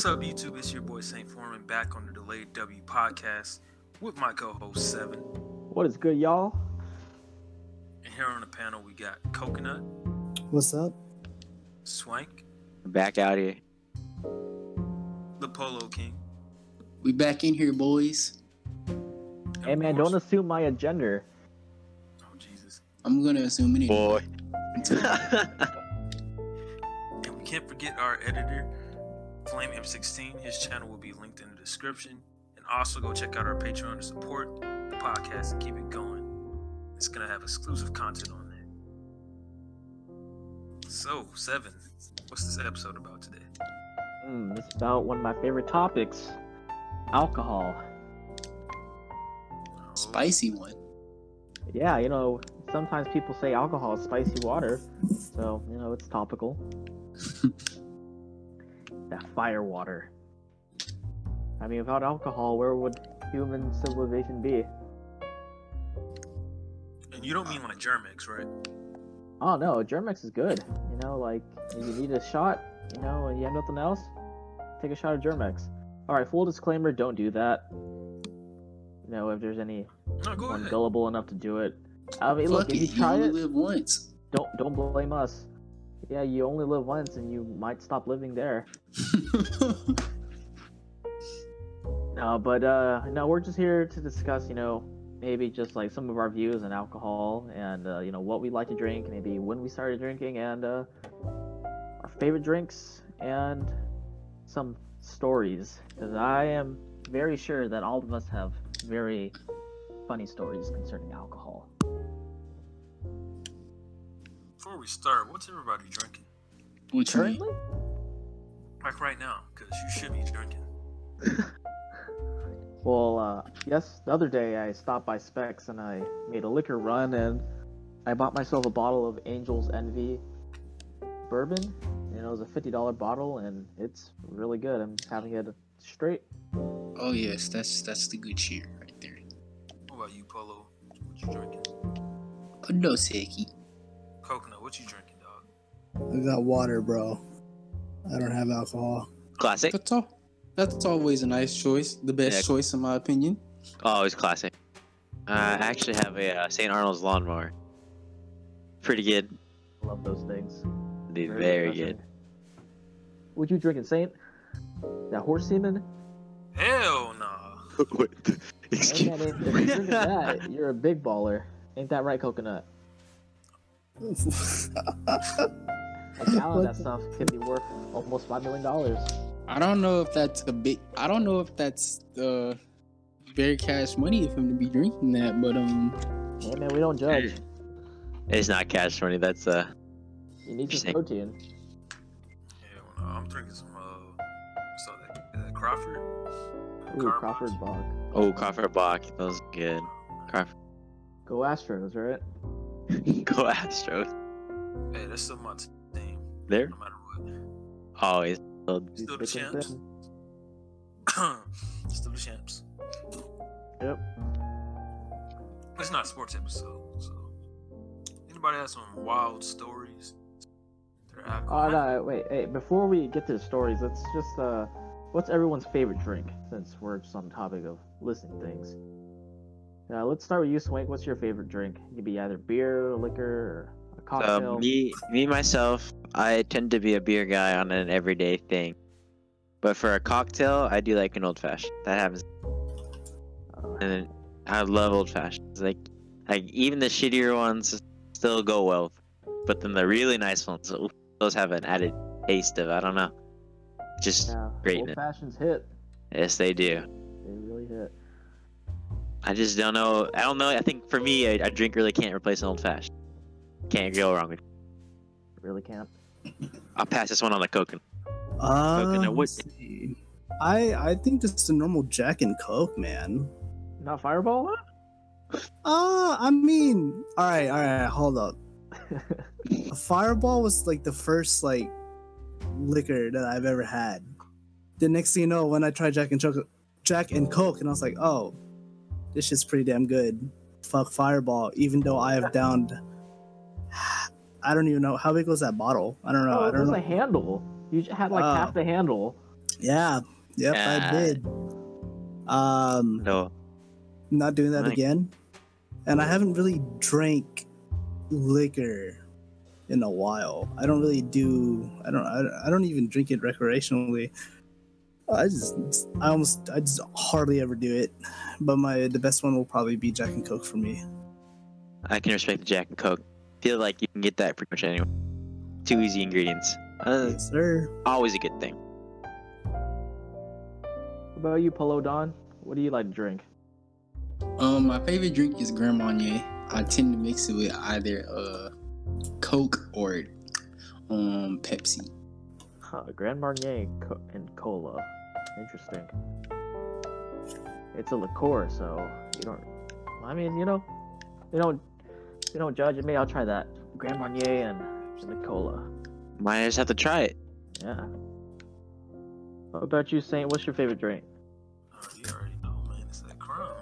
What's up, YouTube? It's your boy St. Foreman back on the Delayed W podcast with my co-host Seven. What is good, y'all? And here on the panel we got Coconut, What's up? Swank, Back out here. the Polo King. We back in here, boys. and Hey man, course- don't assume my agenda. Oh Jesus! I'm gonna assume it. Boy. And we can't forget our editor, Flame M16. His channel will be linked in the description. And also go check out our Patreon to support the podcast and keep it going. It's gonna have exclusive content on there. So, Seven, what's this episode about today? Hmm, this is about one of my favorite topics: alcohol. Oh, Spicy one. Yeah, you know, sometimes people say alcohol is spicy water, so you know it's topical. that fire water. I mean, without alcohol, where would human civilization be? And you don't mean like Germ-X, right? Oh no, Germ-X is good. You know, like if you need a shot, you know, and you have nothing else, take a shot of Germ-X. All right, full disclaimer: don't do that. You know, if there's any No, one ahead. gullible enough to do it. I mean, look, Fuck if it. you You try only it, live once. don't don't blame us. Yeah, you only live once, and you might stop living there. No, but uh, no, we're just here to discuss, you know, maybe just like some of our views on alcohol and uh, you know what we like to drink, maybe when we started drinking, and uh, our favorite drinks and some stories. Because I am very sure that all of us have very funny stories concerning alcohol. Before we start, what's everybody drinking? what you mean? Currently, Like right now, because you should be drinking. well, uh, yes, the other day I stopped by Spec's and I made a liquor run and I bought myself a bottle of Angel's Envy bourbon. And it was a fifty dollar bottle and it's really good. I'm having it straight. Oh yes, that's that's the good shit right there. What about you, Polo? What you drinking? A Dos Equis. Coconut, what you drinking, dog? I got water, bro. I don't have alcohol. Classic. That's all. That's always a nice choice. The best Yeah. choice, in my opinion. Always classic. Uh, I actually have a uh, St. Arnold's lawnmower. Pretty good. I love those things. Dude, very refreshing. good. What you drinking, Saint? That horse semen? Hell nah. what the? Hey, man, if, if you're drinking that, you're a big baller. Ain't that right, Coconut? A gallon of that stuff could be worth almost five million dollars. I don't know if that's a big. I don't know if that's uh, very cash money of him to be drinking that, but um, Hey man, we don't judge. It's not cash money. That's uh. You need some Interesting. protein. Hell no. I'm drinking some, uh, so that, that Crawford. Ooh, Carbox. Crawford Bock. Oh, Crawford Bock. Those are good. Crawford. Go Astros, right? Go Astros. Hey, that's still my team, There. no matter what. Always. Still the Thick champs. still the champs. Yep. It's not a sports episode, so. Anybody has some wild stories? Their Oh no, wait, hey, before we get to the stories, let's just uh what's everyone's favorite drink since we're just on the topic of listening things. Uh, let's start with you, Swank. What's your favorite drink? It could be either beer, liquor, or a cocktail. So me, me myself, I tend to be a beer guy on an everyday thing. But for a cocktail, I do like an old fashioned. That happens, Uh, and I love old fashions. Like, like even the shittier ones still go well, but then the really nice ones, those have an added taste of I don't know, just yeah, old fashions hit. yes they do. They really hit. I just don't know. I don't know. I think for me, a, a drink really can't replace an old fashioned. Can't go wrong with. Really can't. I'll pass this one on the coconut. Uh, Coconut, what- I I think just a normal Jack and Coke, man. Not Fireball? Uh, I mean, all right, all right, hold up. A Fireball was like the first like liquor that I've ever had. The next thing you know, when I tried Jack and Coke, Jack and Coke, and I was like, oh, this shit's pretty damn good. Fuck Fireball, even though I have downed. I don't even know how big was that bottle. I don't know. Oh, I it don't was know. a handle. You j- had like Oh. half the handle. Yeah. Yep, I did. Um, No. not doing that Nice. again. And I haven't really drank liquor in a while. I don't really do. I don't. I, I don't even drink it recreationally. I just. I almost. I just hardly ever do it. But my the best one will probably be Jack and Coke for me. I can respect the Jack and Coke. Feel like you can get that pretty much anywhere. Two easy ingredients. Uh, Yes, sir. always a good thing. What about you, Polo Don? What do you like to drink? Um, my favorite drink is Grand Marnier. I tend to mix it with either uh Coke or um Pepsi. Huh, Grand Marnier co- and cola. Interesting. It's a liqueur, so you don't. I mean, you know, you don't, you don't judge me. I'll try that Grand Marnier and the cola. Might just have to try it. Yeah. What about you, Saint? What's your favorite drink? Oh, you already know, man. It's that crown.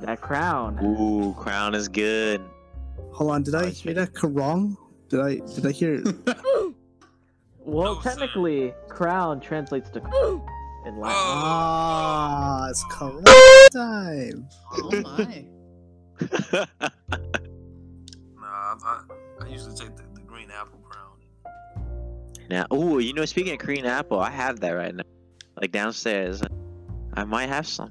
That Crown. Ooh, Crown is good. Hold on. Did I oh, Nice, hear that wrong? Did I? Did I hear? Well, No, sir. technically, Crown translates to in Latin. Oh. Ah, it's correct time. oh my. Nah, I, I, I usually take the, the green apple crown. now, ooh, you know, speaking of green apple, I have that right now. Like downstairs. I might have some.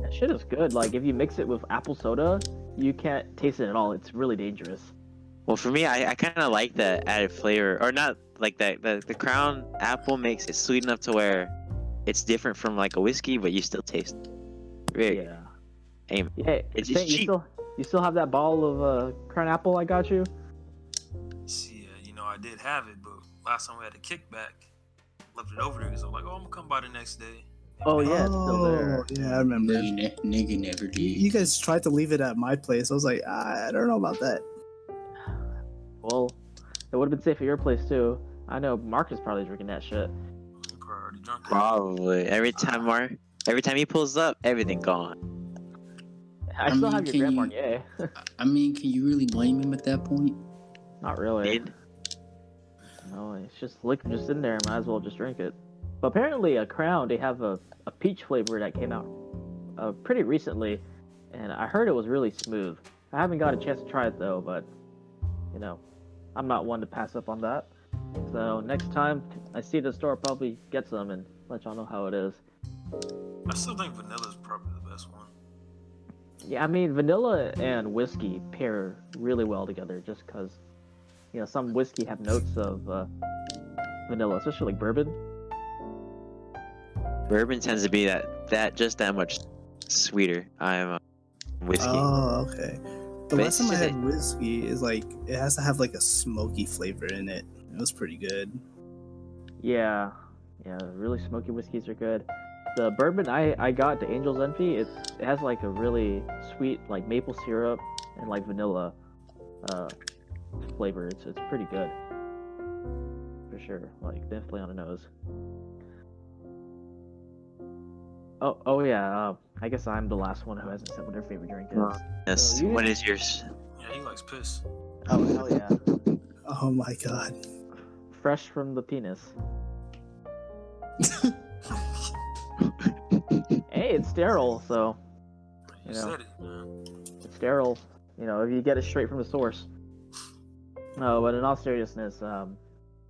That shit is good. Like if you mix it with apple soda, you can't taste it at all. It's really dangerous. Well, for me, I, I kind of like the added flavor, or not like that. The, the Crown apple makes it sweet enough to where it's different from like a whiskey, but you still taste. it. Very. Yeah. Aim. Yeah. It's- Saint, it's you cheap. still you still have that bottle of uh, Crown Apple I got you? See, uh, you know, I did have it, but last time we had a kickback, left it over there because I'm like, oh, I'm gonna come by the next day. Oh yeah, it's still there. Oh, Yeah, I remember. Nigga, nigga never did. You you guys tried to leave it at my place. I was like, "Ah, I don't know about that. Well, it would have been safe at your place too. I know Mark is probably drinking that shit. I'm probably already drunk. Probably. Every time Mark, every time he pulls up, everything gone. I, I still mean, have your can Grand you- Marnier. I mean, can you really blame him at that point? Not really. Mid. No, it's just liquor just in there. Might as well just drink it. But apparently, a Crown they have a, a peach flavor that came out uh, pretty recently, and I heard it was really smooth. I haven't got a chance to try it though, but you know, I'm not one to pass up on that. So next time I see the store, I'll probably get some and let y'all know how it is. I still think vanilla is probably the best one. Yeah, I mean vanilla and whiskey pair really well together, just because you know some whiskey have notes of uh, vanilla, especially like bourbon. Bourbon tends to be that that just that much sweeter. I'm uh, whiskey. Oh, okay. The But last time I just had whiskey is like it has to have like a smoky flavor in it. It was pretty good. Yeah, yeah, really smoky whiskeys are good. The bourbon I I got the Angel's Envy, it's it has like a really sweet like maple syrup and like vanilla uh flavor. It's it's pretty good for sure. Like definitely on the nose. Oh oh yeah, uh, I guess I'm the last one who hasn't said what their favorite drink is. Uh, yes. you- What is yours? Yeah, he likes piss. Oh hell yeah, Oh my god. Fresh from the penis. Hey, it's sterile, so You You know. said it, man. it's sterile. You know, if you get it straight from the source. No, but in all seriousness, um,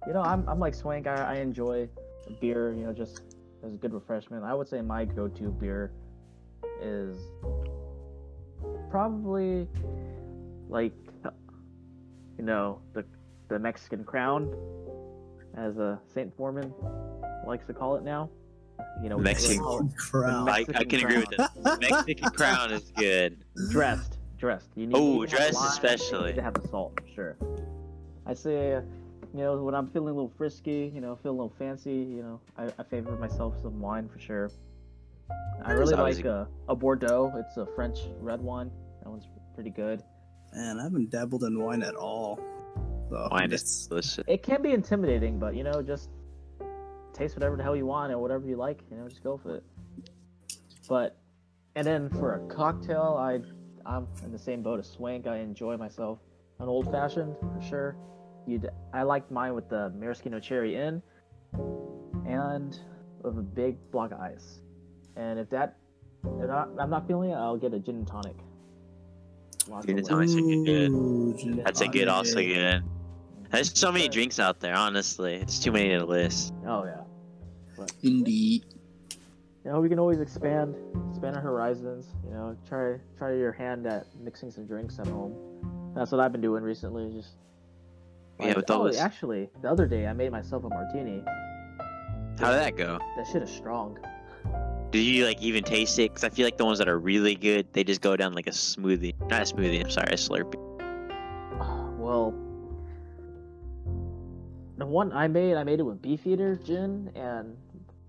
you know, I'm I'm like Swank. I, I enjoy beer. You know, just as a good refreshment. I would say my go-to beer is probably like you know the the Mexican Crown, as a Saint Foreman likes to call it now. You know, we can't Mexican- call. I, I Mexican can agree with that. Mexican crown is good. dressed dressed you need Oh, you need to have dressed lime, especially. you need to have the salt for sure i say uh, you know when i'm feeling a little frisky you know feel a little fancy you know i, I favor myself some wine for sure i really like a, a bordeaux it's a french red wine that one's pretty good Man, I haven't dabbled in wine at all. So Wine is delicious. it can be intimidating but you know just taste whatever the hell you want or whatever you like you know just go for it but and then for a cocktail i i'm in the same boat as swank i enjoy myself an old fashioned for sure you'd i liked mine with the maraschino cherry in and of a big block of ice, and if that, if not, I'm not feeling it, I'll get a gin and tonic. Lots Gin and tonic. Tonics are good. Ooh, gin That's a and good, also tonic. good. There's so many drinks out there, honestly. It's too many to list. Oh yeah. Indeed. You know, we can always expand, expand our horizons. You know, try try your hand at mixing some drinks at home. That's what I've been doing recently. Just Yeah, with oh, all this- actually, the other day I made myself a martini. How did that go? That shit is strong. Did you like even taste it? Because I feel like the ones that are really good, they just go down like a smoothie. Not a smoothie. I'm sorry, a Slurpee. Well, the one I made, I made it with Beefeater gin and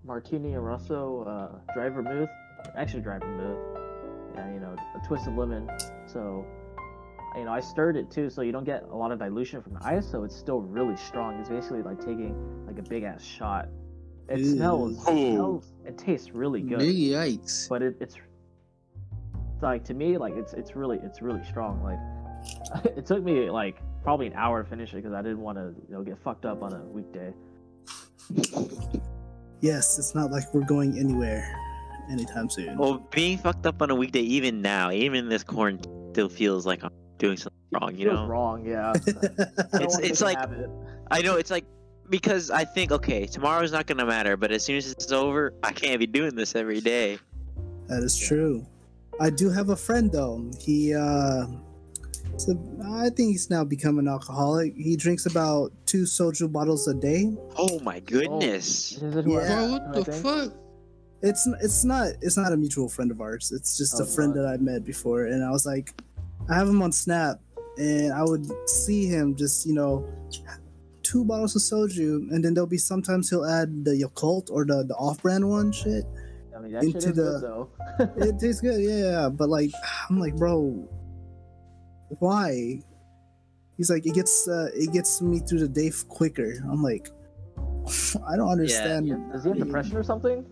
Martini and Rossi uh, dry vermouth. Actually, dry vermouth. And, you know, a twist of lemon. So, you know, I stirred it too, so you don't get a lot of dilution from the ice, so it's still really strong. It's basically like taking like a big ass shot. It Ew. smells, it smells, it tastes really good Big yikes. but it, it's like to me like it's it's really it's really strong like it took me like probably an hour to finish it because i didn't want to you know get fucked up on a weekday Yes, it's not like we're going anywhere anytime soon. Well, being fucked up on a weekday, even now, even this quarantine, still feels like I'm doing something wrong. You Feels know? wrong yeah It's- it's like- habit. I know it's like because I think okay, tomorrow's not gonna matter, but as soon as it's over, I can't be doing this every day. That is true. I do have a friend though. He uh so I think he's now become an alcoholic. He drinks about two soju bottles a day. Oh my oh. goodness! Is it who I- Yeah. Bro, what the fuck? It's it's not it's not a mutual friend of ours. It's just Oh, a friend God. that I met before and I was like I have him on Snap and I would see him just, you know, two bottles of soju and then there'll be sometimes he'll add the Yakult or the the off-brand one shit. i mean that shit into is the- good though it tastes good, yeah. But like, I'm like, bro, why? He's like, it gets uh, it gets me through the day quicker. I'm like, I don't understand. Yeah, does he have depression or something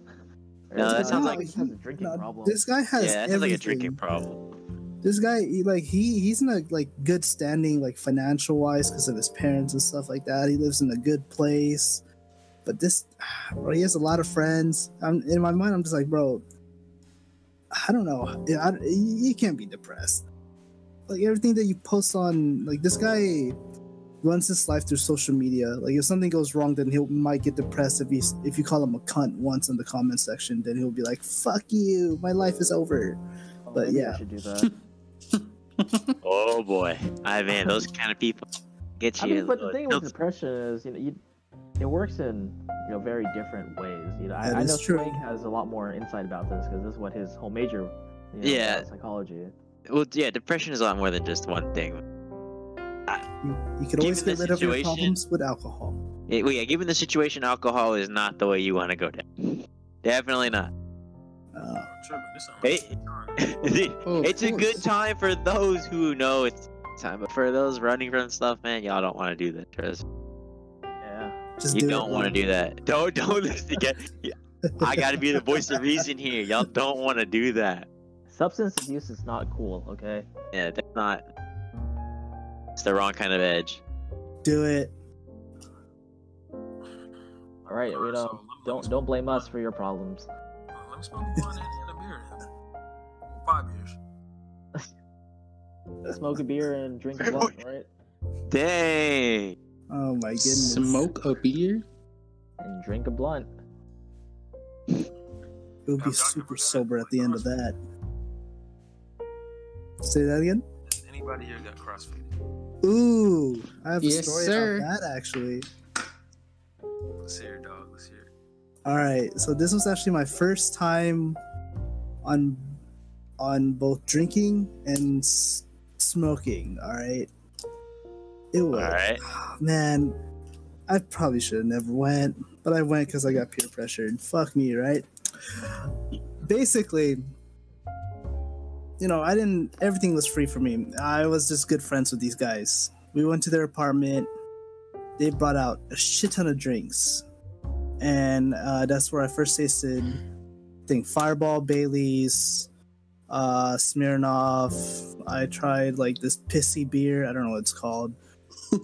No, that it- sounds like- just has a drinking No, problem This guy has Yeah, that sounds like a drinking problem. This guy, he, like, he he's in a like good standing, like financial wise, because of his parents and stuff like that. He lives in a good place. But this, bro, he has a lot of friends. I'm in my mind. I'm just like, bro, I don't know. I, I, you can't be depressed. Like everything that you post on, like this guy runs his life through social media. Like if something goes wrong, then he will might get depressed if he's if you call him a cunt once in the comment section. Then he'll be like, "Fuck you, my life is over." Oh, but yeah. I should do that Oh boy, I man, those kind of people get I you. mean, but the thing with depression is, you know, you, it works in you know very different ways. You know, That I, I know true. Swank has a lot more insight about this because this is what his whole major. You know, Yeah. psychology. Well, yeah, depression is a lot more than just one thing. You, you can always get the rid of your problems with alcohol. It, well, yeah, given the situation, alcohol is not the way you want to go down. Definitely not. Uh, Tripping. This Hey. like a time. Oh, of it's a good time for those who know it's time, but for those running from stuff, man, y'all don't want to do that. Trust. Yeah. just You do don't want to do that. Don't don't listen. Get, I got to be the voice of reason here. Y'all don't want to do that. Substance abuse is not cool. Okay. Yeah, that's not. It's the wrong kind of edge. Do it. All right. You know, so let me- let don't don't blame us for your problems. Let me smoke one and, and a beer then. Five beers. Smoke a beer and drink a blunt, right? Dang. Oh my goodness. Smoke a beer? And drink a blunt. You'll be super sober at the end of that. Say that again. Has anybody here got crossfaded? Ooh, I have a Yes, story sir. about that actually. Let's hear it, dog. Let's hear it. All right, so this was actually my first time on on both drinking and s- smoking. All right, it was All right. Ah, man. I probably should have never went, but I went because I got peer pressured. Fuck me, right? Basically, you know, I didn't. Everything was free for me. I was just good friends with these guys. We went to their apartment. They brought out a shit ton of drinks, and uh, that's where I first tasted. I think Fireball, Bailey's, uh, Smirnoff. I tried like this pissy beer. I don't know what it's called.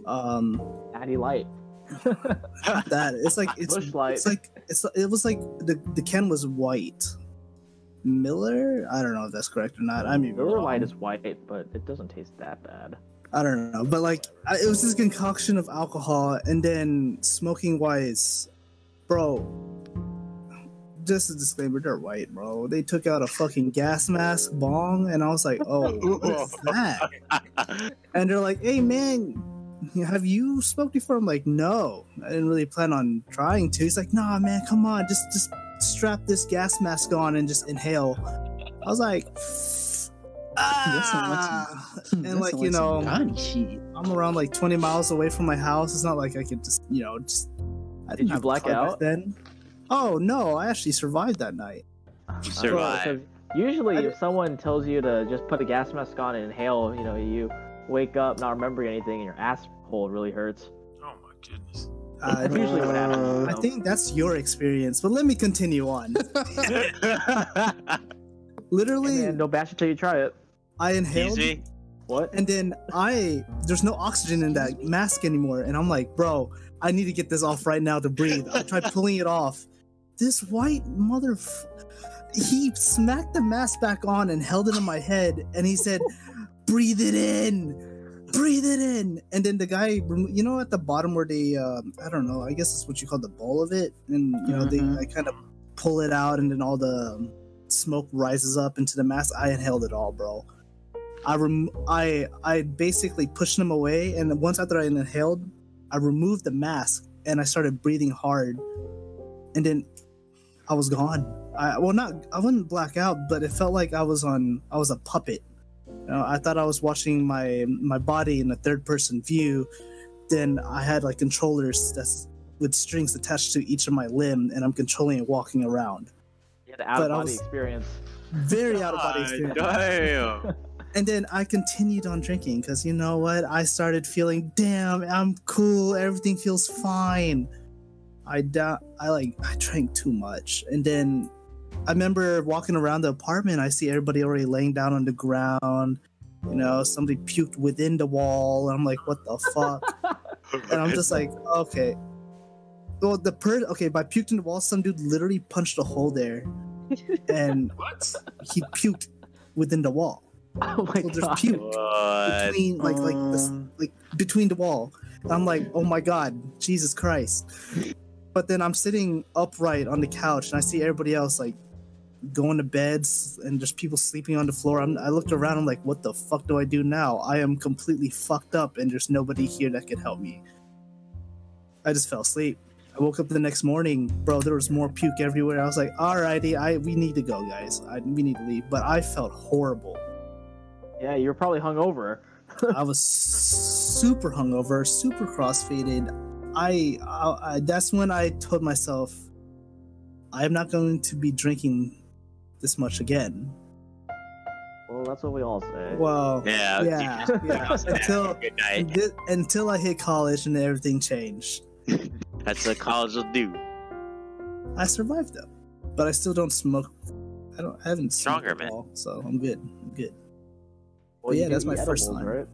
Um, Natty Light. that. It's like it's, it's like it's it was like the the can was white. Miller, I don't know if that's correct or not. I mean, Miller um, Lite is white, but it doesn't taste that bad. I don't know, but like I, it was this concoction of alcohol and then smoking wise, bro. Just a disclaimer, they're white, bro. They took out a fucking gas mask bong, and I was like, "Oh, what is that?" And they're like, "Hey, man, have you smoked before?" I'm like, "No, I didn't really plan on trying to." He's like, "Nah, man, come on, just just strap this gas mask on and just inhale." I was like, "Ah," and like you know. I'm around like 20 miles away from my house. It's not like I could just, you know, just. I Did you have a black out? then? Oh no, I actually survived that night. You survived. usually, I if someone tells you to just put a gas mask on and inhale, you know, you wake up not remembering anything and your asshole really hurts. Oh my goodness. Uh, That's usually what happens. I think that's your experience, but let me continue on. Literally, And don't bash it till you try it. I Excuse inhaled, me. What? and then I there's no oxygen in that mask anymore, and I'm like, bro, I need to get this off right now to breathe. I tried pulling it off. This white mother, he smacked the mask back on and held it in my head, and he said, "Breathe it in, breathe it in." And then the guy you know, at the bottom where they, um, I don't know, I guess that's what you call the bowl of it, and you know, Mhm. they I kind of pull it out, and then all the um, smoke rises up into the mask. I inhaled it all, bro. I rem- I I basically pushed him away, and once after I inhaled, I removed the mask and I started breathing hard, and then I was gone. I well, not I wouldn't black out, but it felt like I was on I was a puppet. You know, I thought I was watching my my body in a third person view. Then I had like controllers that's with strings attached to each of my limb, and I'm controlling it walking around. You had out But of I body was- experience. Very out of body experience. Damn. And then I continued on drinking because you know what? I started feeling, damn, I'm cool. Everything feels fine. I da- I like I drank too much, and then I remember walking around the apartment. I see everybody already laying down on the ground. You know, somebody puked within the wall. I'm like, what the fuck? and I'm just like, okay. Well, the per okay by puked in the wall, some dude literally punched a hole there, and What? he puked within the wall. Oh my So there's god. puke What? between like like this like between the wall. I'm like, oh my god, Jesus Christ. But then I'm sitting upright on the couch and I see everybody else like going to beds and there's people sleeping on the floor. I'm, I looked around. I'm like, what the fuck do I do now? I am completely fucked up and there's nobody here that can help me. I just fell asleep. I woke up the next morning, bro. There was more puke everywhere. I was like, "Alrighty, I we need to go, guys. I, we need to leave." But I felt horrible. Yeah, you were probably hungover. I was super hungover, super crossfaded. I, I, I that's when I told myself, I'm not going to be drinking this much again. Well, that's what we all say. Well, Yeah. yeah, yeah. until Good night. thi- until I hit college and everything changed. That's what college will do. I survived though, but I still don't smoke. I don't. I haven't smoked Stronger, at man. all, so I'm good. I'm good. Well, yeah, that's my eat first edibles, time. right?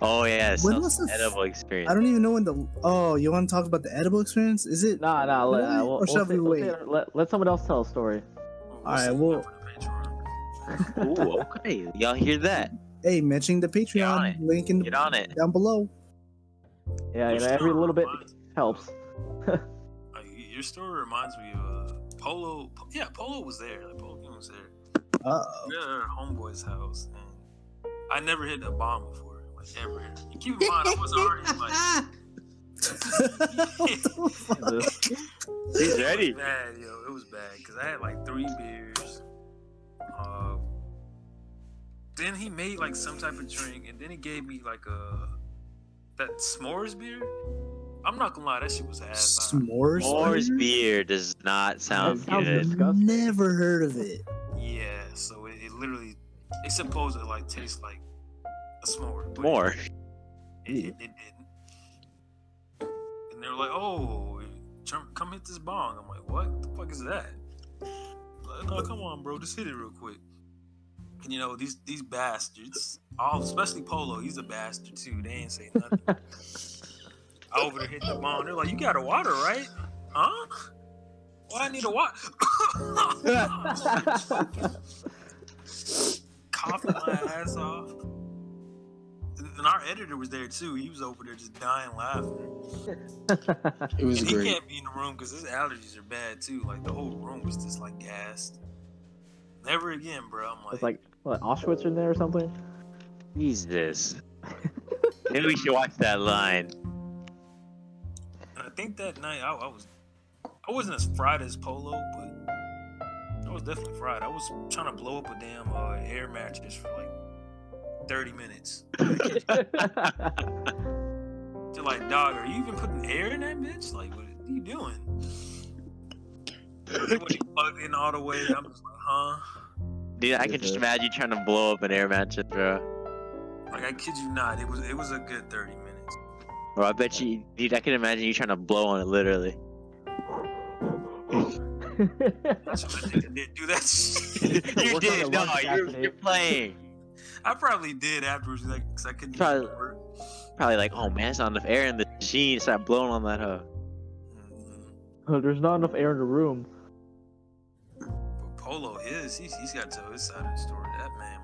Oh yeah, When some was the f- edible experience. I don't even know when the. Oh, you want to talk about the edible experience? Is it? Nah, nah. Let, Really? uh, we'll, Or we'll shall say- we we'll say let, let someone else tell a story. We'll Alright, well- that for the Patreon. Ooh, okay. Y'all hear that? Hey, mentioning the Patreon link in the Get on it. down below. Yeah, you know, every little bit reminds- helps. Like, your story reminds me of uh, Polo. Yeah, Polo was there. Like, Polo was there. Uh We were at our homeboy's house, and I never hit a bomb before, like ever. And keep in mind, I was already like. He's ready. It was bad, yo. It was bad because I had like three beers. Uh, then he made like some type of drink, and then he gave me like a that s'mores beer. I'm not gonna lie, that shit was ass. nah. S'mores. Moore's beer? beer does not sound That sounds good. disgusting. Never heard of it. Yeah, so it, it literally, it's supposed to like taste like a s'more. but More. It, it, it didn't. And they're like, "Oh, Trump, come hit this bong." I'm like, "What the fuck is that?" Like, no, come on, bro, just hit it real quick. And you know these these bastards, all especially Polo, he's a bastard too. They ain't say nothing. I over there hit the bone. They're like, "You got a water, right? Huh? Why I need a water?" Coughing my ass off. And our editor was there too. He was over there just dying laughing. It was And he can't be in the room because his allergies are bad too. Like the whole room was just like gassed. Never again, bro. I'm like, it's like what Auschwitz in there or something. Jesus. Maybe we should watch that line. and I think that night I, I was, I wasn't as fried as Polo, but I was definitely fried. I was trying to blow up a damn uh, air mattress for like 30 minutes. They're like, dog, are you even putting air in that bitch? Like, what are you doing? when he plugged in all the way, I'm just like, huh? Dude, I can just imagine you trying to blow up an air mattress, bro. Like, I kid you not, it was it was a good 30 minutes. Bro, I bet you, dude, I can imagine you trying to blow on it literally. That's what I think I did do that shit. you What's did, no, you're, you're playing. I probably did afterwards, like, cause I couldn't Probably- even work. Probably like, oh man, it's not enough air in the machine. Start blowing on that hoe. Mhm. There's not enough air in the room. But Polo, his, he's, he's got to tell his side of the story. That man,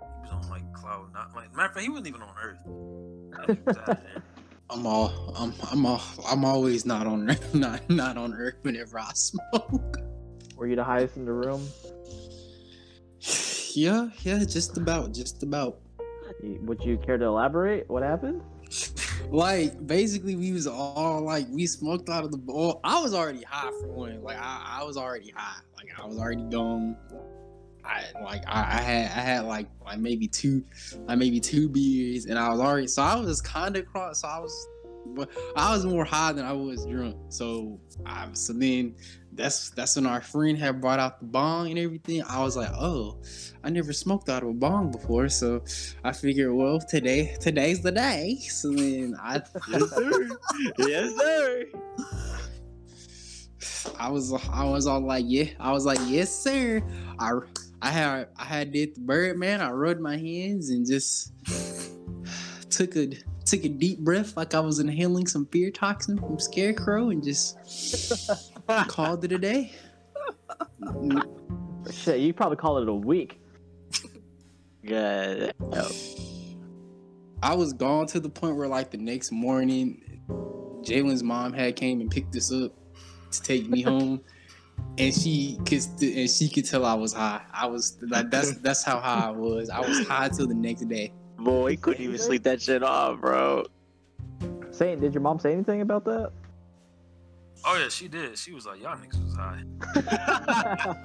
he was on like cloud not Like, matter of fact, he wasn't even on Earth. That nigga was out of there. I'm all I'm I'm all I'm always not on not not on earth whenever I smoke. Were you the highest in the room? Yeah, yeah, just about, just about. Would you care to elaborate? What happened? Like basically, we was all like we smoked out of the bowl. I was already high for one. Like I, I was already high. Like I was already dumb. I like I, I had I had like like maybe two, like maybe two beers, and I was already so I was kind of cross. So I was, but I was more high than I was drunk. So I so then that's that's when our friend had brought out the bong and everything. I was like, oh, I never smoked out of a bong before, so I figured, well, today today's the day. So then I yes, sir. yes, sir. I was I was all like, yeah. I was like, yes, sir. I I had I had did the bird man. I rubbed my hands and just took a took a deep breath like I was inhaling some fear toxin from Scarecrow and just called it a day. Shit, you probably call it a week. Good. Oh, I was gone to the point where like the next morning, Jalen's mom had came and picked us up to take me home, and she could st- and she could tell I was high. I was like that's that's how high I was. I was high till the next day. boy, you couldn't even sleep that shit off, bro. Saying, did your mom say anything about that? Oh yeah, she did. She was like, "Y'all niggas was high."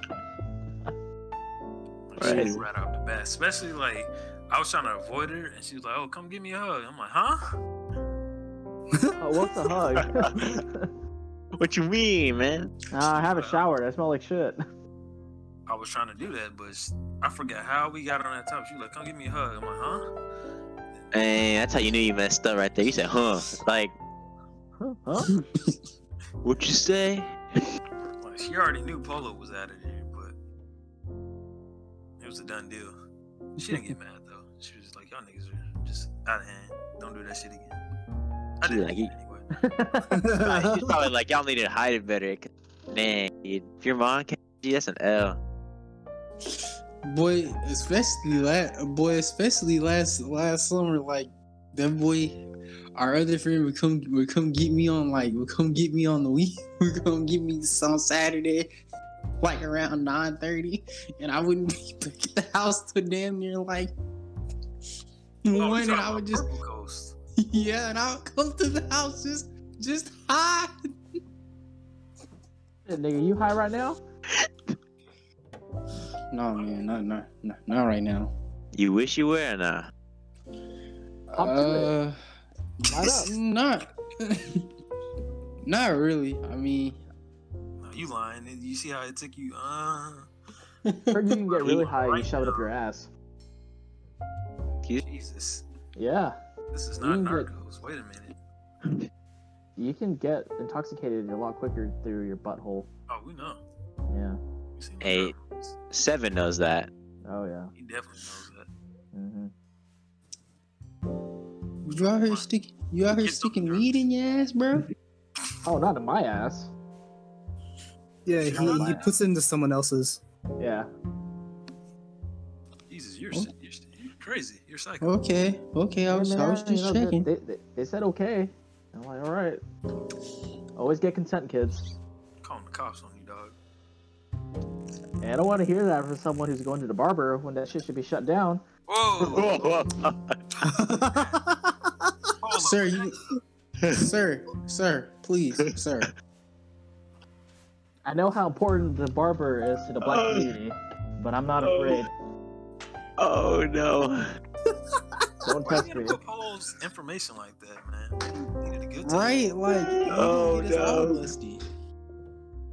Like, she Right. knew right out the bat. Especially like, I was trying to avoid her, and she was like, "Oh, come give me a hug." I'm like, "Huh?" oh, what's a hug? What you mean, man? Nah, I haven't showered. I smell like shit. I was trying to do that, but I forgot how we got on that topic. She was like, "Come give me a hug." I'm like, "Huh?" And that's how you knew you messed up right there. You said, huh? Like, Huh? huh? What you say? Like, she already knew Polo was out of there, but it was a done deal. She didn't get mad though. She was just like, "Y'all niggas are just out of hand. Don't do that shit again." I She did like, it. anyway. She's probably like, y'all need to hide it better. 'cause, Man, dude, if your mom can't see, that's an L. Boy, especially last boy, especially last last summer, like that boy, our other friend would come would come get me on like would come get me on the week, would come get me on Saturday, like around nine thirty, and I wouldn't be back at the house till damn near like Oh, we one, and I would just Purple Coast. yeah, and I would come to the house just just high. Hey, nigga, you high right now? No man, not not not, not right now. You wish you were, or nah? Up to it. Uh, Light not, not really. I mean, No, you lying. You see how it took you? Uh, Heard you can get really high. You shove it up your ass. Jesus, Yeah, this is You not can get- Wait a minute. you can get intoxicated a lot quicker through your butthole. Oh, we know. Yeah. We seen Hey. Seven knows that. Oh yeah. He definitely knows that. hmm You out here sticking you out here sticking weed in your ass, bro? Oh, not in my ass. Yeah, he, he my. puts it into someone else's. Yeah. Jesus, you're, Oh. you're, you're crazy. You're psycho. Okay, okay, I was, Yeah, I was man, you just know, they- checking. They, they, they said okay. I'm like, all right. Always get consent, kids. Calling the cops on you, dog. And I don't want to hear that from someone who's going to the barber when that shit should be shut down. Whoa! Hold on. Sir, you Sir, sir, please, sir. I know how important the barber is to the black Oh. community, but I'm not Oh. afraid. oh no. Don't Why you test gonna me. propose information like that, man? You need a good time. Right, like Oh, you get no. lusty.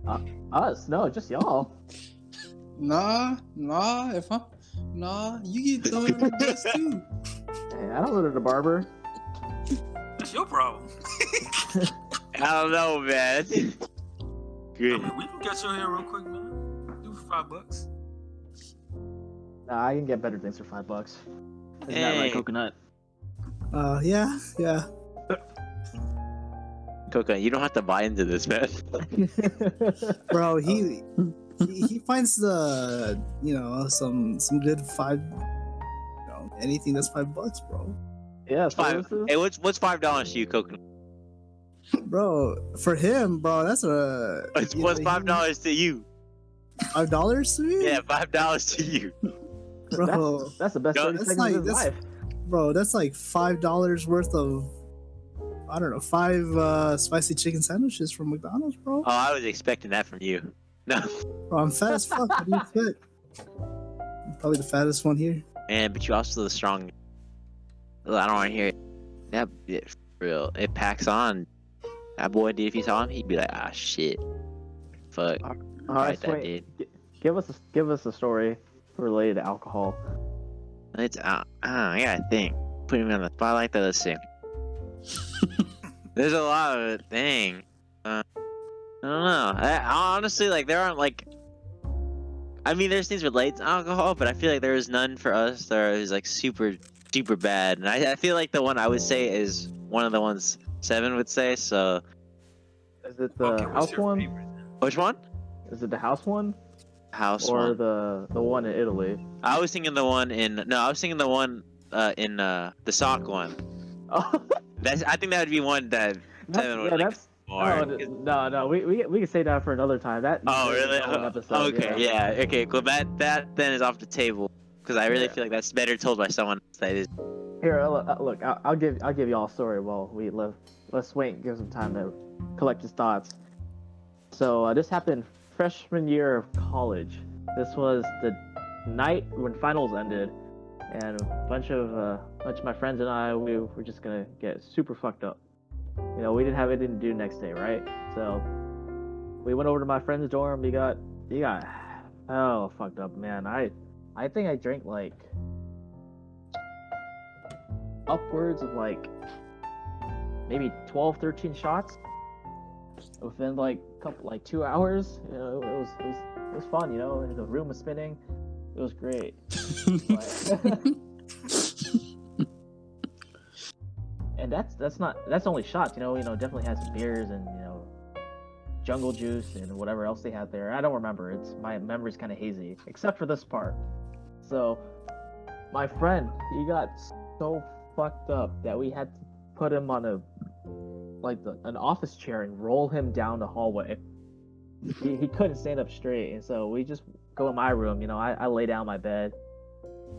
Uh, us? No, just y'all. Nah, nah, if I'm nah, you get thrown under the bus too. Hey, I don't go to the barber. That's your problem. I don't know, man. I Good. mean, we can get you in here real quick, man. Do for five bucks. Nah, I can get better things for five bucks. Isn't that Hey. right, coconut? uh, yeah, yeah. Coconut, you don't have to buy into this, man. Bro, he, he he finds the you know some some good five. You know, anything that's five bucks, bro. yeah, so Five. this is- Hey, what's what's five dollars to you, Coconut? Bro, for him, bro, that's a. What's, you what's know, five dollars to you? Five dollars to me? Yeah, five dollars to you. bro, That's the best No, 30 that's seconds like- of his that's- life. bro, that's like five dollars worth of. I don't know, five uh, spicy chicken sandwiches from McDonald's, bro. Oh, I was expecting that from you. No, Bro, I'm fat as fuck. What do you expect? I'm Probably the fattest one here. man, but you also the strong. I don't want to hear it. That it, real, it packs on. That boy, dude, if you saw him, he'd be like, ah, shit. Fuck. All Right, right, that Swain, gi- give us a, give us a story related to alcohol. It's uh, uh, I gotta think. Putting me on the spotlight. Though, let's see. There's a lot of thing. Uh, I don't know. I, honestly, like there aren't like. I mean, there's things related to alcohol, but I feel like there is none for us that is like super, super bad. And I, I feel like the one I would say is one of the ones Seven would say. So, Is it the Okay, house one? favorite which one? Is it the house one House or one. the the one in Italy? I was thinking the one in. No, I was thinking the one uh, in uh, the sock one. Oh, That's. I think that would be one that Seven would yeah, like that's oh, no, no. We, we we can say that for another time. That Oh really? Oh, episode, okay, yeah. okay, cool. That that then is off the table because I really Yeah. feel like that's better told by someone else that is. Here, uh, look, uh, look I'll, I'll give I'll give y'all a story while we let let's wait and give some time to collect his thoughts. So uh, this happened freshman year of college. This was the night when finals ended, and a bunch of uh, bunch of my friends and I we were just gonna get super fucked up. You know, we didn't have anything to do next day, right? So we went over to my friend's dorm. We got he got oh fucked up, man. I I think I drank like upwards of like maybe 12 13 shots within like couple like two hours you know it was it was it was fun you know the room was spinning it was great But- and that's that's not that's only shots you know you know definitely had some beers and you know jungle juice and whatever else they had there. I don't remember. It's my memory's kind of hazy except for this part. So my friend he got so fucked up that we had to put him on a like the, an office chair and roll him down the hallway. He, he couldn't stand up straight and so we just go in my room you know I, I lay down my bed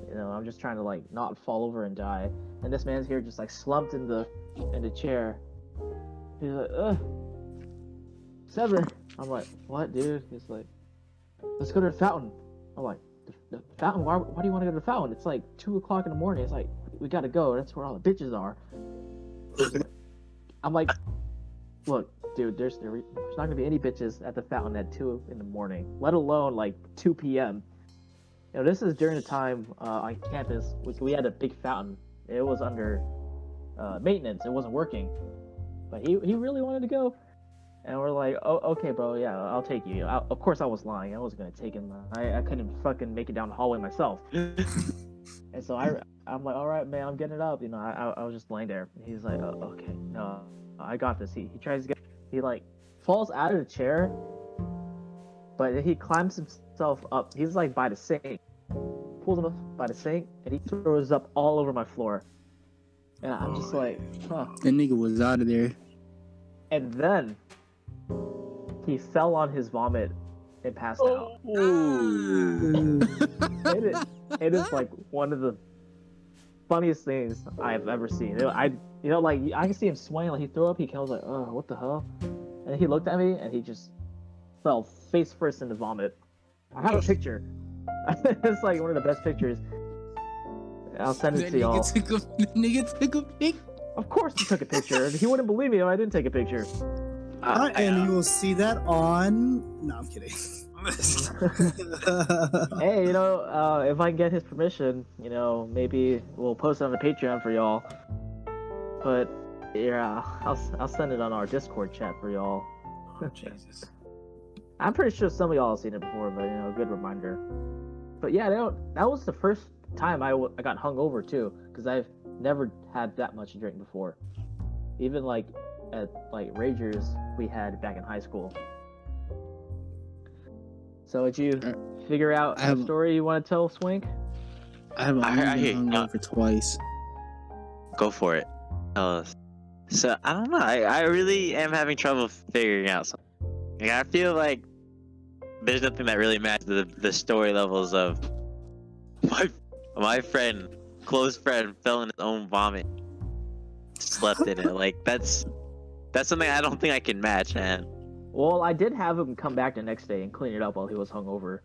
you know i'm just trying to like not fall over and die. And this man's here just like slumped in the in the chair. He's like ugh. Seven i'm like what dude? He's like let's go to the fountain. I'm like the, the fountain? Why, why do you want to go to the fountain? It's like two o'clock in the morning. It's like we gotta go. That's where all the bitches are. I'm like look dude there's there, there's not gonna be any bitches at the fountain at 2 in the morning let alone like 2 p.m you know this is during the time uh, on campus we, we had a big fountain. It was under uh, maintenance. It wasn't working. But he, he really wanted to go. And we're like oh okay bro. Yeah i'll take you. I, of course i was lying. I was gonna take him. I, I couldn't fucking make it down the hallway myself. And so I, I'm like, all right, man, I'm getting it up. You know, I, I, I was just laying there. He's like, oh, okay, no, I got this. He, he tries to get, he like falls out of the chair, but he climbs himself up. He's like by the sink, pulls him up by the sink, and he throws up all over my floor. And I'm just Oh, like, huh. That nigga was out of there. And then he fell on his vomit and passed out. Ooh. It is, it is like one of the funniest things I've ever seen. You know, I, you know, like I can see him swaying, like he threw up. He was like, "Oh, what the hell?" And he looked at me, and he just fell face first into vomit. I have a picture. it's like one of the best pictures. I'll send it That to y'all. nigga took a that nigga took a pic. Of course, he took a picture. he wouldn't believe me if I didn't take a picture. Uh, and you will see that on. No, I'm kidding. hey, you know, uh, if I can get his permission, you know, maybe we'll post it on the Patreon for y'all. But yeah, I'll I'll send it on our Discord chat for y'all. oh, Jesus. I'm pretty sure some of y'all have seen it before, but you know, good reminder. But yeah, that, that was the first time I, w- I got hungover too, because I've never had that much to drink before. Even like at like Ragers we had back in high school. So did you Uh, figure out I a have- story you want to tell, Swank? I have I- only I hear- been hungover twice. Go for it. Tell us. So I don't know. I, I really am having trouble figuring out something. Like, I feel like there's nothing that really matches the, the story levels of my my friend, close friend, fell in his own vomit, slept in it. Like that's that's something I don't think I can match, man. Well, I did have him come back the next day and clean it up while he was hungover.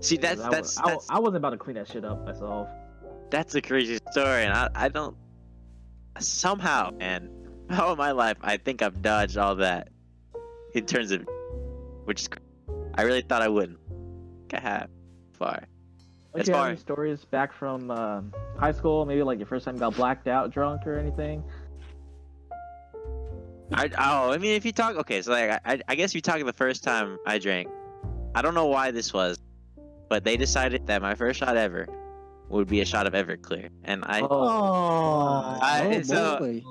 See, that's I, that's I, that's I wasn't about to clean that shit up myself. that's a crazy story, and I I don't somehow, man, how in my life I think I've dodged all that in terms of which is cr- I really thought I wouldn't. I have far. Like As you have far- any stories back from um high school? Maybe like your first time got blacked out drunk or anything? I oh I mean if you talk okay so like I I guess if you talk the first time I drank, I don't know why this was, but they decided that my first shot ever would be a shot of Everclear, and I Oh, Oh, I- oh so- boy.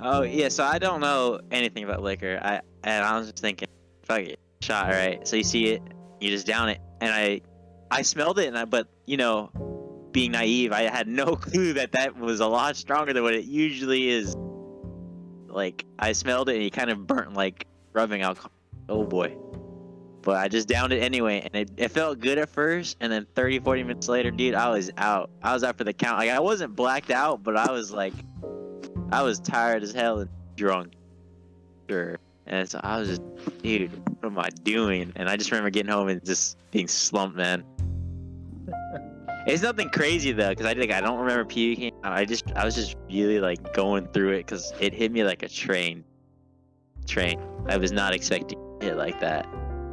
Oh yeah, so I don't know anything about liquor. I and I was just thinking, fuck it, shot, right? So you see it, you just down it, and I, I smelled it, and I, but you know, being naive, I had no clue that that was a lot stronger than what it usually is. Like I smelled it, and it kind of burnt like rubbing alcohol. Oh boy. But I just downed it anyway, and it, it felt good at first, and then 30, 40 minutes later, dude, I was out. I was out for the count. Like I wasn't blacked out, but I was like, I was tired as hell and drunk. Sure. And so I was just, dude, what am I doing? And I just remember getting home and just being slumped, man. It's nothing crazy though, because I like I don't remember puking. I just I was just really like going through it because it hit me like a train. Train. I was not expecting it like that.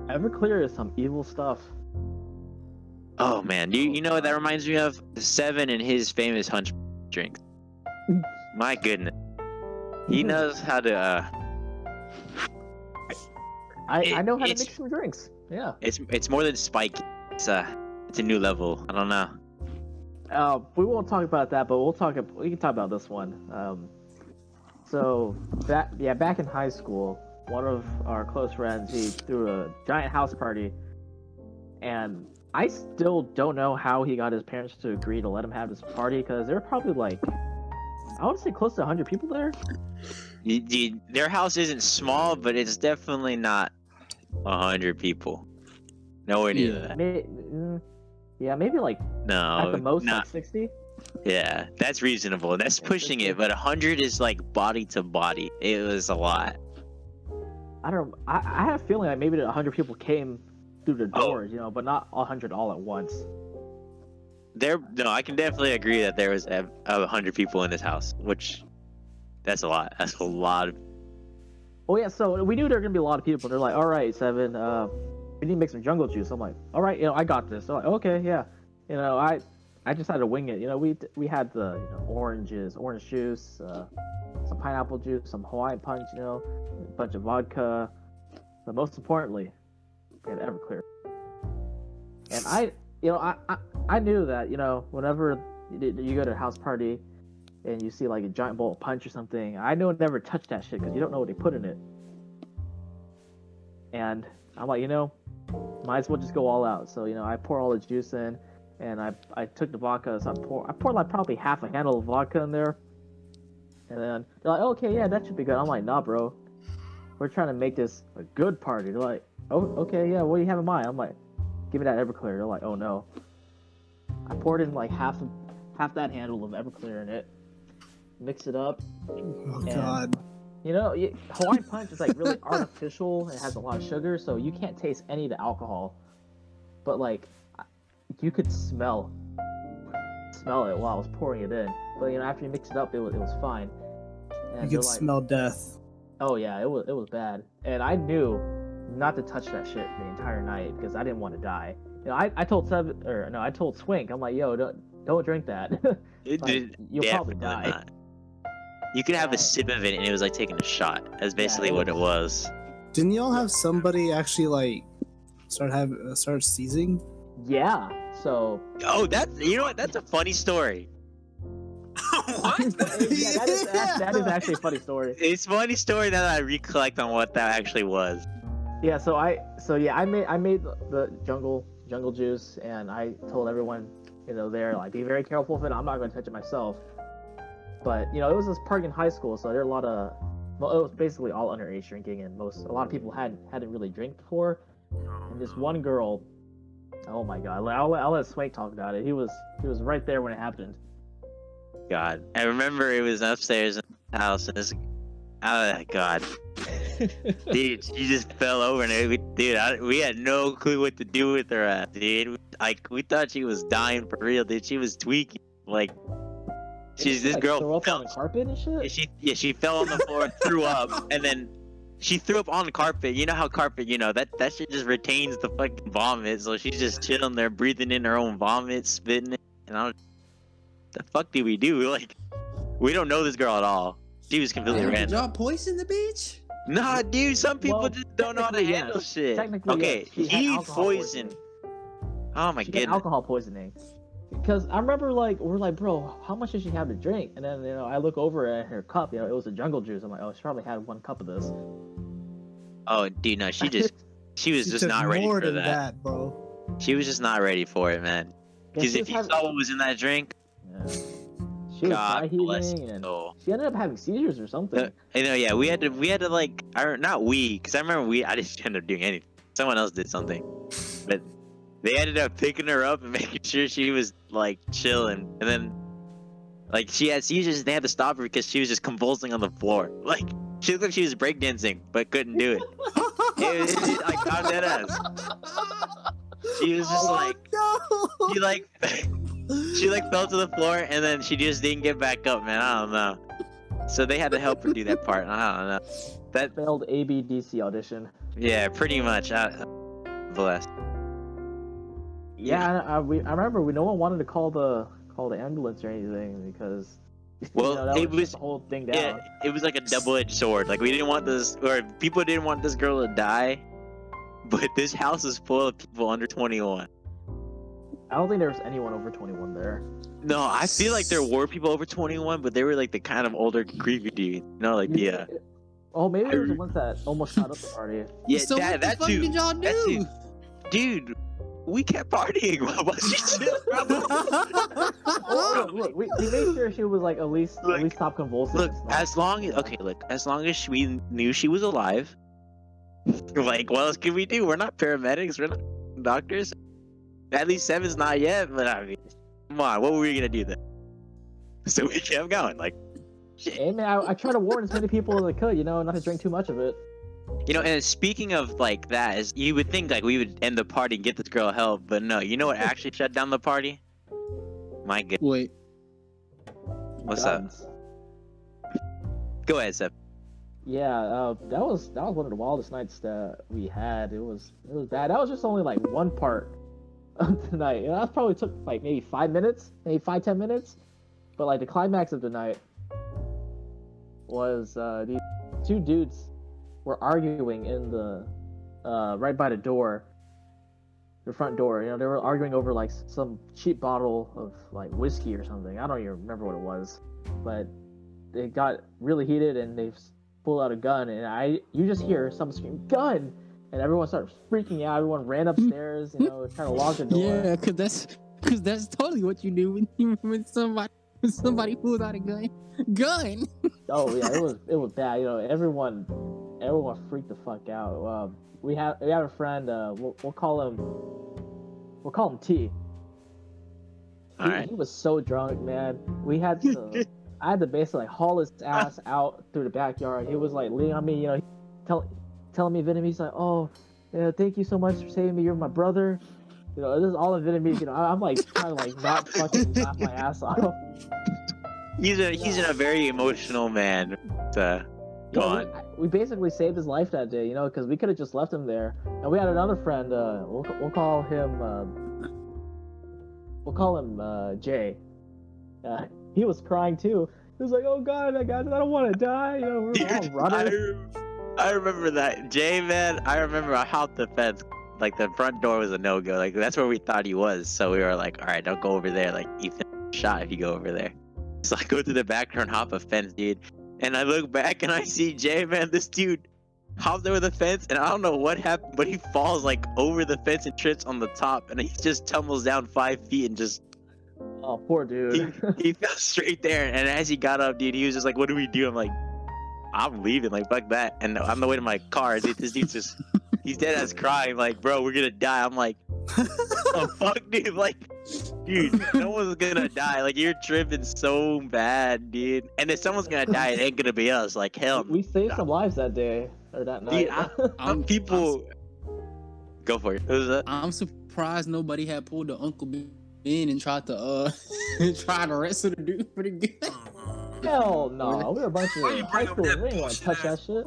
Everclear is some evil stuff. Oh man, you you know what that reminds me of? Seven and his famous hunch drinks. My goodness, he knows how to. uh I, It- I know how to make some drinks. Yeah. It's it's more than spiky. It's uh it's a new level. I don't know. Uh, we won't talk about that, but we'll talk. We can talk about this one. Um, so that yeah, back in high school, one of our close friends he threw a giant house party, and I still don't know how he got his parents to agree to let him have this party because there were probably like I would say close to 100 people there. You, their house isn't small, but it's definitely not a hundred people. Nowhere near Yeah. that. May, mm, yeah, maybe like No, at the most not like 60. yeah. That's reasonable. That's pushing it, but a hundred is like body to body. It was a lot. I don't. I, I have a feeling like maybe 100 people came through the Oh. doors, you know, but not 100 all at once. There, no, I can definitely agree that there was a, a hundred people in this house, which that's a lot. That's a lot. Of, Oh yeah, so we knew there were gonna be a lot of people. They're like, "All right, Seven, uh, we need to make some jungle juice." I'm like, "All right, you know, I got this." They're like, "Okay, yeah." You know, I, I just had to wing it. You know, we we had the you know, oranges, orange juice, uh, some pineapple juice, some Hawaiian punch. You know, a bunch of vodka, but most importantly, we had Everclear. And I, you know, I, I I knew that you know whenever you go to a house party and you see like a giant bowl of punch or something. I know never touch that shit because you don't know what they put in it. And I'm like, you know, might as well just go all out. So you know, I pour all the juice in, and I I took the vodka. So I pour I poured like probably half a handle of vodka in there. And then they're like, okay, yeah, that should be good. I'm like, nah, bro. We're trying to make this a good party. They're like, oh, okay, yeah, what do you have in mind? I'm like, give me that Everclear. They're like, oh no. I poured in like half half that handle of Everclear in it, mix it up. Oh And- god. You know, Hawaiian Punch is like really artificial. It has a lot of sugar, so you can't taste any of the alcohol. But like, you could smell smell it while I was pouring it in. But you know, after you mix it up, it was, it was fine. And You could like, smell death. Oh yeah, it was it was bad, and I knew not to touch that shit the entire night because I didn't want to die. You know, I, I told Seven or no, I told Swank, I'm like, yo, don't don't drink that. Like, did you'll probably definitely die. not. You could have a sip of it, and it was like taking a shot. That's basically it what it was. Didn't y'all have somebody actually like start have uh, start seizing? yeah, so Oh, that's you know what? That's a funny story. what? yeah, that is that, that is actually a funny story. It's a funny story now that I recollect on what that actually was. Yeah, so I so yeah, I made I made the, the jungle jungle juice and I told everyone, you know, there like be very careful with it. I'm not going to touch it myself. But, you know, it was this park in high school, so there are a lot of well, it was basically all underage drinking and most a lot of people hadn't hadn't really drank before. And this one oh, girl, oh my god, I'll, let- I'll let Swank talk about it. He was he was right there when it happened. God, I remember it was upstairs in the house, and this, oh God, dude, she just fell over, and it, we, dude, I, we had no clue what to do with her ass, dude. Like we thought she was dying for real, dude. She was tweaking, like she's this like, girl. throw up fell- on the carpet and Yeah, shit. she yeah she fell on the floor, threw up, and then she threw up on the carpet. You know how carpet, you know that that shit just retains the fucking vomit. So she's just chilling there, breathing in her own vomit, spitting it. And I was, the fuck do we do? Like, we don't know this girl at all. She was completely Did random. y'all poison the bitch? Nah, dude, some people Well, just don't know how to technically, handle yes. shit. Technically, okay, yes. She he alcohol poisoned. Oh my she got goodness. alcohol poisoning. Because I remember, like, we're like, bro, how much did she have to drink? And then, you know, I look over at her cup. You know, it was a jungle juice. I'm like, oh, she probably had one cup of this. Oh, dude, no, she just she was She just not ready for that. that, bro. She was just not ready for it, man. Because she if you having- saw what was in that drink, yeah. she was God dry bless and soul. she ended up having seizures or something. Uh, I know, yeah, we had to, we had to like, I don't- not we, because I remember we, I didn't end up doing anything. Someone else did something, but they ended up picking her up and making sure she was like chilling, and then, like, she had seizures. They had to stop her because she was just convulsing on the floor. Like, she looked like she was breakdancing, but couldn't do it. it, was- it- like, I'm dead ass. She was just oh, like, oh, no. she like, she like fell to the floor, and then she just didn't get back up, man. I don't know. So they had to help her do that part. I don't know. That Failed ABDC audition. Yeah, pretty much. I, blessed. Yeah, I, I, we, I remember we no one wanted to call the call the ambulance or anything because Well, you know, that it would shut was- the whole thing down. Yeah, it was like a double-edged sword. Like we didn't want this, or people didn't want this girl to die, but this house is full of people under 21. I don't think there was anyone over 21 there. No, I feel like there were people over 21, but they were like the kind of older creepy dude. You know, like the uh, Oh, maybe I there was the ones that almost shot up the party. yeah, so that, what that fuck too. did y'all That do? too. Dude, we kept partying. Why was she chill. Look, look, we, we made sure she was like at least Look, at least stop convulsing. Look, and stuff. as long as okay, look, as long as we knew she was alive, like, what else can we do? We're not paramedics, we're not doctors. At least seven's not yet, but I mean, come on, what were we gonna do then? So we kept going, like, shit. Hey man, I, I try to warn as many people as I could, you know, not to drink too much of it. You know, and speaking of like that, is you would think like we would end the party and get this girl help, but no. You know what actually shut down the party? My god, Wait, what's up? Go ahead, Seth. Yeah, uh, that was that was one of the wildest nights that we had. It was it was bad. That was just only like one part of the night. And that probably took like maybe five minutes, maybe five ten minutes. But like the climax of the night was uh, these two dudes were arguing in the uh, right by the door, the front door. You know, they were arguing over like some cheap bottle of like whiskey or something. I don't even remember what it was, but they got really heated and they pulled out a gun, and I you just hear someone scream gun, and everyone started freaking out. Everyone ran upstairs, you know, trying to lock the door. Yeah, cause that's cause that's totally what you do when you when somebody when somebody pulls out a gun. Gun. Oh yeah, it was it was bad. You know, everyone everyone freaked the fuck out. Um, we have we have a friend. Uh, we'll, we'll call him we'll call him T. All he, right. he was so drunk, man. We had to I had to basically like haul his ass out through the backyard. He was like leaning on me, you know, tell, telling me Vietnamese like, oh, yeah, thank you so much for saving me. You're my brother. You know, this is all in Vietnamese. You know, I'm like trying to like not fucking laugh my ass off. He's a he's a very emotional man. Uh, Yeah. We, we basically saved his life that day, you know, because we could have just left him there. And we had another friend. Uh, we'll we'll call him. Uh, we'll call him uh, Jay. Uh, he was crying too. He was like, "Oh God, I guys, I don't want to die." You know, we were all Dude, I, I remember that. Jay, man, I remember I hopped the fence. Like, the front door was a no go. Like, that's where we thought he was. So we were like, all right, don't go over there. Like, Ethan shot if you go over there. So I go to the back door and hop a fence, dude. And I look back and I see Jay, man, this dude hopped over the fence. And I don't know what happened, but he falls, like, over the fence and trips on the top. And he just tumbles down five feet and just Oh, poor dude. he fell straight there, and as he got up, dude, he was just like, "What do we do?" I'm like, "I'm leaving, like fuck that." And on the way to my car, dude, this dude's just he's dead ass crying, like, "Bro, we're gonna die." I'm like, "Oh fuck, dude!" Like, dude, no one's gonna die. Like, you're tripping so bad, dude. And if someone's gonna die, it ain't gonna be us. Like, hell, we saved some lives that day or that night. Dude, I- I'm people. Go for it. What was that? I'm surprised nobody had pulled the Uncle Ben and tried to uh try to wrestle the dude pretty good. Mhm. Hell no, we're a bunch Why you of high up school. that We ain't gonna touch that shit.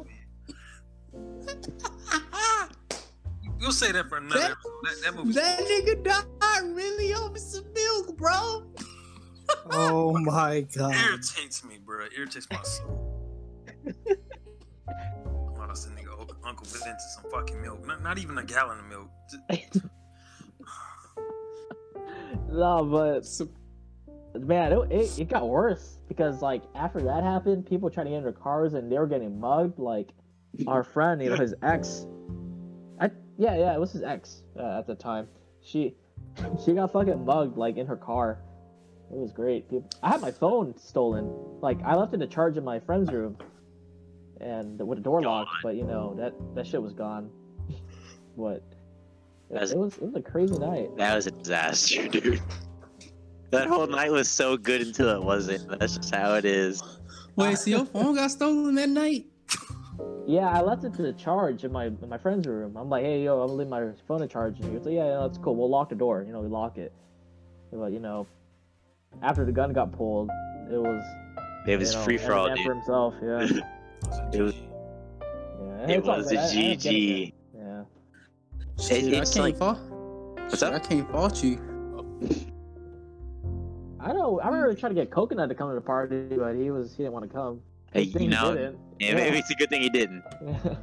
We'll say that for another That- That, that movie's that nigga died really over some milk, bro. Oh my god. It irritates me, bro. It irritates my soul. Why does the nigga Uncle- Uncle Ben into some fucking milk? Not, not even a gallon of milk. Just- No, but man, it, it, it got worse because like after that happened, people tried to get in their cars and they were getting mugged. Like our friend, you know, his ex. I yeah yeah, it was his ex uh, at the time. She she got fucking mugged like in her car. It was great. I had my phone stolen. Like I left it to charge in my friend's room, and with the door locked. But you know that that shit was gone. what? It, That's- it was it was a crazy night. That was a disaster, dude. That whole night was so good until it wasn't. That's just how it is. Wait, so your phone got stolen that night? Yeah, I left it to the charge in my in my friend's room. I'm like, hey yo, I'm gonna leave my phone to charge. And he was like, yeah, yeah, that's cool. We'll lock the door. You know, we lock it. But you know, after the gun got pulled, it was It was you know, free for all, dude. for himself. Yeah, It It was- yeah. It was good. a I- I didn't get it GG. yet. Yeah. Shit, I it's can't like- fault. What's shit, up? I can't fault you. I know. I remember trying to get Coconut to come to the party, but he was he didn't want to come. Hey, you know, didn't. yeah, Yeah. maybe it's a good thing he didn't.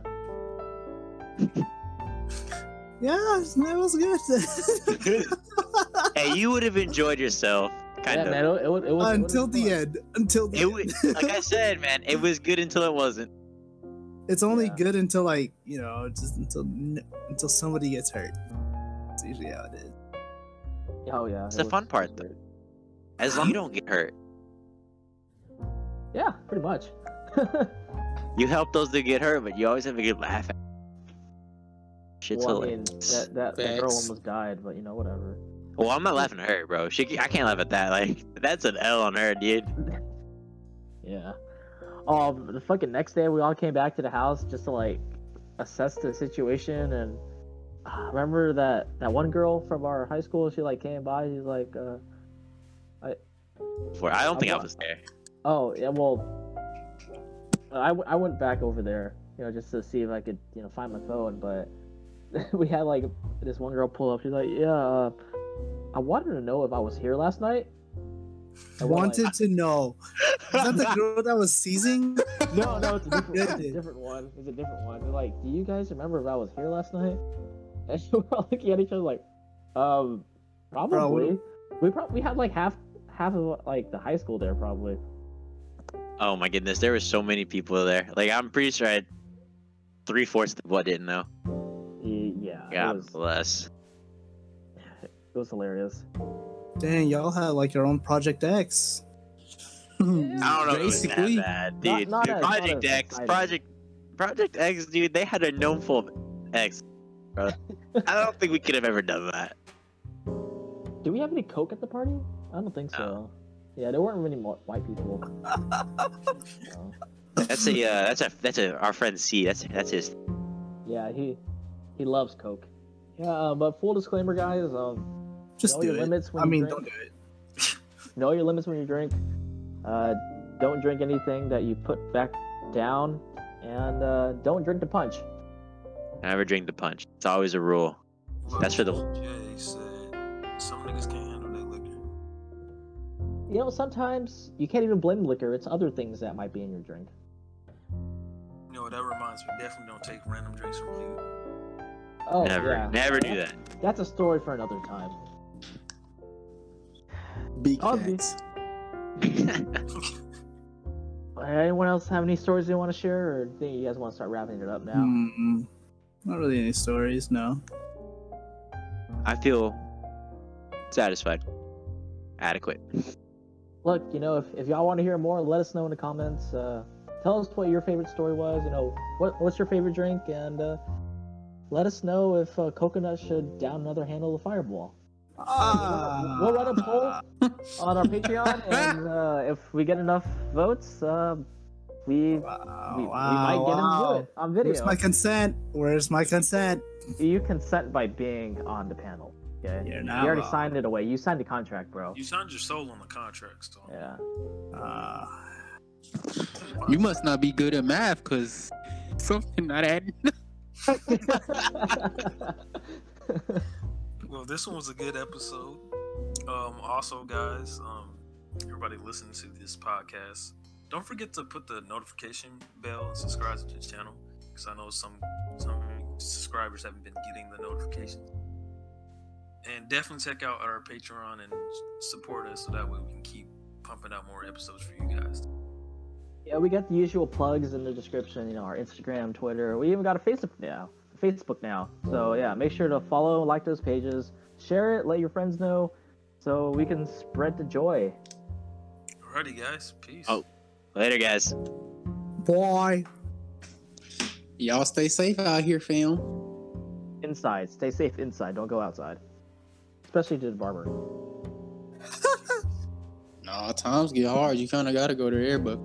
Yeah, it was good. hey, you would have enjoyed yourself, kind yeah, of. man. It, it, it was Until it the fun. end. Until the It end. was, like I said, man, it was good until it wasn't. it's only Yeah. good until like you know, just until until somebody gets hurt. That's usually how it is. Oh yeah. It's it the was- fun part, though. As long as you don't get hurt, Yeah, pretty much. You help those that get hurt, but you always have a good laugh. At Shit's well, I mean, hilarious. that, that, that girl almost died, but you know, whatever. Well, I'm not laughing at her, bro. She, I can't laugh at that. Like, that's an L on her, dude. Yeah. Oh, the fucking next day, we all came back to the house just to like assess the situation. And uh, remember that that one girl from our high school? She like came by. She's like, uh, For I don't think I I'm- was there. "Oh, yeah, well, I, w- I went back over there, you know, just to see if I could, you know, find my phone." But we had like this one girl pull up. She's like, "Yeah, uh, I wanted to know if I was here last night." I we're like, Wanted to know. Is that the girl that was seizing? No, no, it's a different, it's a different one. It's a different one. They're like, do you guys remember if I was here last night? And we're all looking at each other like, Um, probably. we probably we had like half half of like the high school there probably. Oh my goodness, there were so many people there. Like I'm pretty sure I had three fourths of what didn't know. Y- Yeah, it God was bless. it was hilarious. Dang, y'all had like your own Project X. I don't know. if it was that Basically, bad, dude. not Dude, as- not Project X, exciting. Project, Project X, dude. They had a gnome full of X. Bro. I don't think we could have ever done that. Do we have any coke at the party? I don't think so. Yeah, there weren't many more white people. No. That's a uh, that's a that's a our friend C. That's that's his. Yeah, he he loves coke. Yeah, uh, but full disclaimer, guys. Um, Just know do your it. limits when I you mean, drink. don't do it. know your limits when you drink. Uh, don't drink anything that you put back down, and uh, don't drink the punch. Never drink the punch. It's always a rule. That's for the- Jay said some niggas can't handle that liquor. You know, sometimes you can't even blame liquor. It's other things that might be in your drink. You know, that reminds me, definitely don't take random drinks from you. Oh, never, yeah. never do that. That's a story for another time. Big be- facts. Anyone else have any stories they want to share, or think you guys want to start wrapping it up now? Mm, not really any stories, no. I feel satisfied, adequate. Look, you know, if, if y'all want to hear more, let us know in the comments. Uh, tell us what your favorite story was. You know, what what's your favorite drink, and uh, let us know if uh, coconut should down another handle of Fireball. Ah. We'll run a poll on our Patreon, and uh, if we get enough votes, uh, we, Wow, we, we might get wow. him to do it on video. Where's my consent? Where's my consent? You consent by being on the panel. Okay. You're You already wrong. signed it away. You signed the contract, bro. You signed your soul on the contract, so. Yeah. Uh, You must not be good at math, cause something not adding. Well, this one was a good episode. Um, also, guys, um, everybody listening to this podcast, don't forget to put the notification bell and subscribe to the channel because I know some some subscribers haven't been getting the notifications. And definitely check out our Patreon and support us so that way we can keep pumping out more episodes for you guys. Yeah, we got the usual plugs in the description. You know, our Instagram, Twitter. We even got a Facebook now. Facebook now. So yeah, make sure to follow, like those pages, share it, let your friends know, so we can spread the joy. Alrighty, guys. Peace. Oh. Later, guys. boy. Y'all stay safe out here, fam. Inside, stay safe inside. Don't go outside, especially to the barber. Nah, times get hard. You kind of gotta go there, but